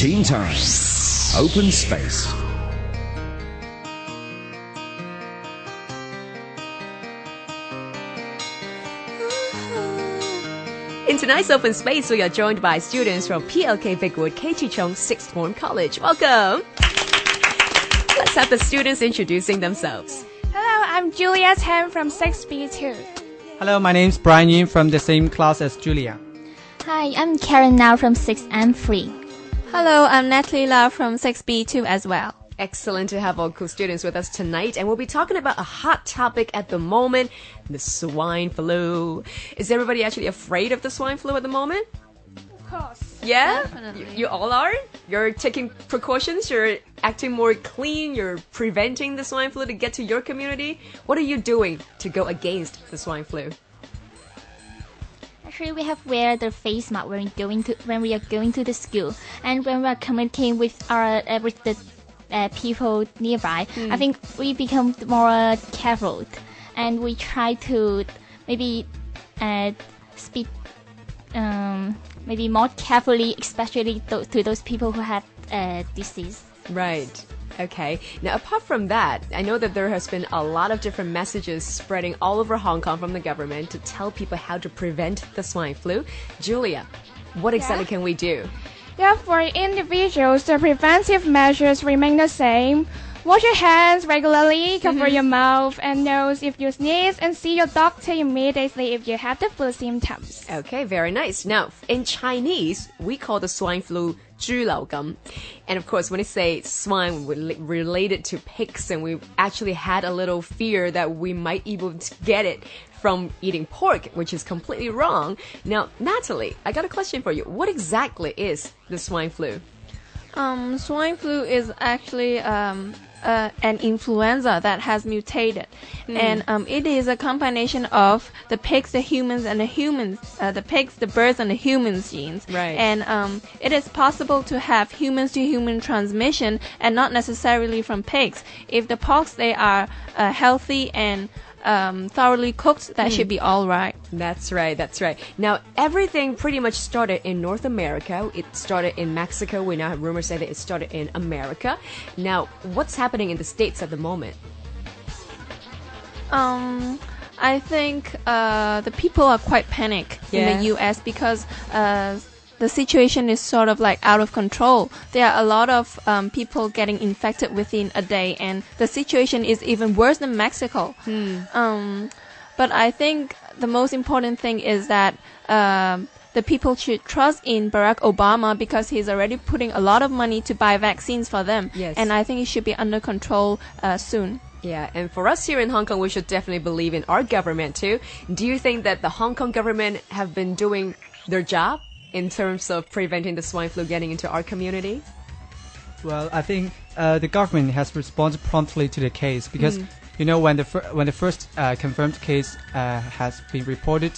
Teen Time. Open Space. In tonight's open space, we are joined by students from PLK Vicwood KT Chong Sixth Form College. Welcome. Let's have the students introducing themselves. Hello, I'm Julia Tan from 6B2. Hello, my name is Brian Yin from the same class as Julia. Hi, I'm Karen now from 6M3. Hello, I'm Natalie Lau from 6B2 as well. Excellent to have all cool students with us tonight, and we'll be talking about a hot topic at the moment the swine flu. Is everybody actually afraid of the swine flu at the moment? Of course. Yeah? Definitely. You, you all are? You're taking precautions, you're acting more clean, you're preventing the swine flu to get to your community. What are you doing to go against the swine flu? We have wear the face mask when going to when we are going to the school and when we are communicating with our uh, with the uh, people nearby. I think we become more careful and we try to maybe uh, speak um, maybe more carefully, especially th- to those people who have uh, disease. Right. Okay. Now, apart from that, I know that there has been a lot of different messages spreading all over Hong Kong from the government to tell people how to prevent the swine flu. Julia, what exactly can we do? Yeah, for individuals, the preventive measures remain the same. Wash your hands regularly, cover your mouth and nose if you sneeze, and see your doctor immediately if you have the flu symptoms. Okay, very nice. Now, in Chinese, we call the swine flu 猪流感. And of course, when I say swine we related to pigs, and we actually had a little fear that we might even get it from eating pork, which is completely wrong. Now, Natalie, I got a question for you. What exactly is the swine flu? Um, swine flu is actually um, uh, an influenza that has mutated, and um, it is a combination of the pigs, the humans, and the humans, uh, the pigs, the birds, and the humans genes. Right. And um, it is possible to have humans to human transmission, and not necessarily from pigs. If the pox they are uh, healthy and um, thoroughly cooked, that should be all right. That's right, that's right. Now, everything pretty much started in North America. It started in Mexico. We now have rumors say that it started in America. Now, what's happening in the States at the moment? Um, I think uh, the people are quite panic in the U.S. because uh, the situation is sort of like out of control. There are a lot of um, people getting infected within a day, and the situation is even worse than Mexico. Um, but I think the most important thing is that. Um, the people should trust in Barack Obama because he's already putting a lot of money to buy vaccines for them. Yes. And I think it should be under control uh, soon. Yeah, and for us here in Hong Kong, we should definitely believe in our government too. Do you think that the Hong Kong government have been doing their job in terms of preventing the swine flu getting into our community? Well, I think uh, the government has responded promptly to the case because you know when the when the first uh, confirmed case uh, has been reported,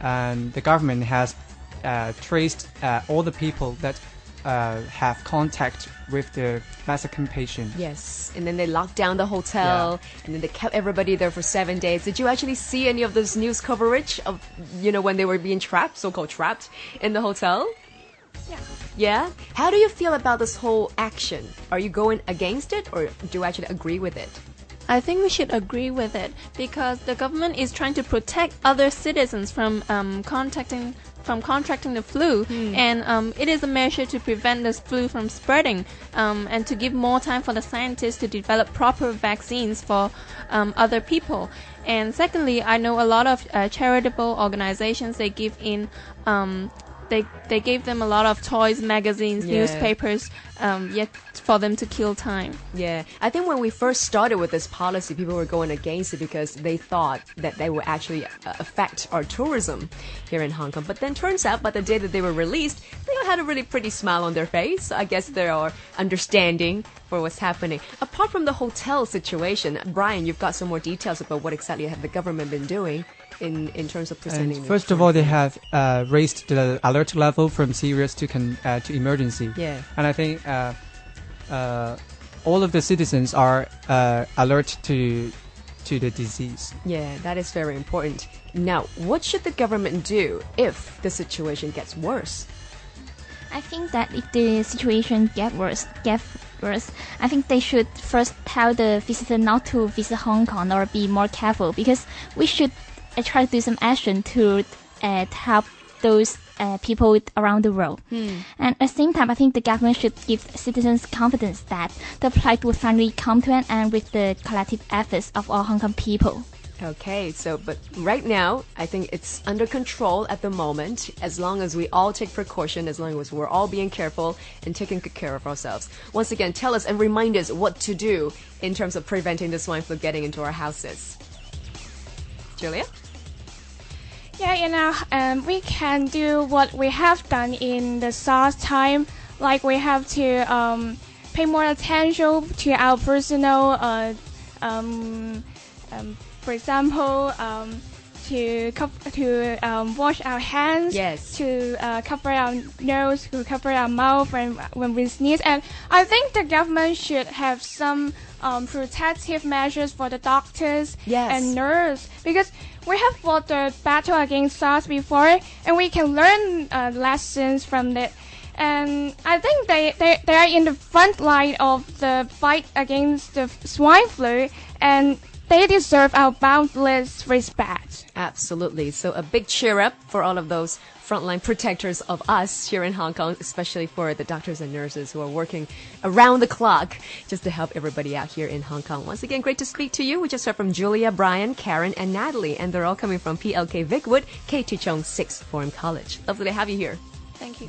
and the government has uh, traced uh, all the people that uh, have contact with the Mexican patient. Yes, and then they locked down the hotel, and then they kept everybody there for seven days. Did you actually see any of this news coverage of, you know, when they were being trapped, so-called trapped, in the hotel? Yeah. Yeah? How do you feel about this whole action? Are you going against it, or do you actually agree with it? I think we should agree with it because the government is trying to protect other citizens from um, contacting from contracting the flu, and um, it is a measure to prevent this flu from spreading, um, and to give more time for the scientists to develop proper vaccines for um, other people. And secondly, I know a lot of uh, charitable organizations they give in. They, they gave them a lot of toys, magazines, Yeah. newspapers, um, yet for them to kill time. Yeah, I think when we first started with this policy, people were going against it because they thought that they would actually uh, affect our tourism here in Hong Kong. But then turns out by the day that they were released, they had a really pretty smile on their face. I guess they are understanding for what's happening. Apart from the hotel situation, Brian, you've got some more details about what exactly have the government been doing in, in terms of presenting. And first of all, they have uh, raised the alert level from serious to con- uh, to emergency. Yeah. And I think uh, uh, all of the citizens are uh, alert to to the disease. Yeah, that is very important. Now, what should the government do if the situation gets worse? I think that if the situation get worse, get worse, I think they should first tell the visitor not to visit Hong Kong or be more careful because we should uh, try to do some action to uh, help those uh, people around the world. And at the same time, I think the government should give citizens confidence that the plight will finally come to an end with the collective efforts of all Hong Kong people. Okay, so but right now, I think it's under control at the moment. As long as we all take precaution, as long as we're all being careful and taking good care of ourselves. Once again, tell us and remind us what to do in terms of preventing the swine flu getting into our houses. Julia? Yeah, you know, um, we can do what we have done in the SARS time. Like we have to um, pay more attention to our personal, uh, um, um, for example, um, to to um, wash our hands, Yes. to uh, cover our nose, to cover our mouth when when we sneeze. And I think the government should have some um, protective measures for the doctors Yes. and nurses because we have fought the battle against SARS before and we can learn uh, lessons from it. And I think they, they, they are in the front line of the fight against the swine flu and they deserve our boundless respect. Absolutely. So a big cheer up for all of those frontline protectors of us here in Hong Kong, especially for the doctors and nurses who are working around the clock just to help everybody out here in Hong Kong. Once again, great to speak to you. We just heard from Julia, Brian, Karen, and Natalie, and they're all coming from PLK Vicwood, KT Chong Sixth Form College. Lovely to have you here. Thank you.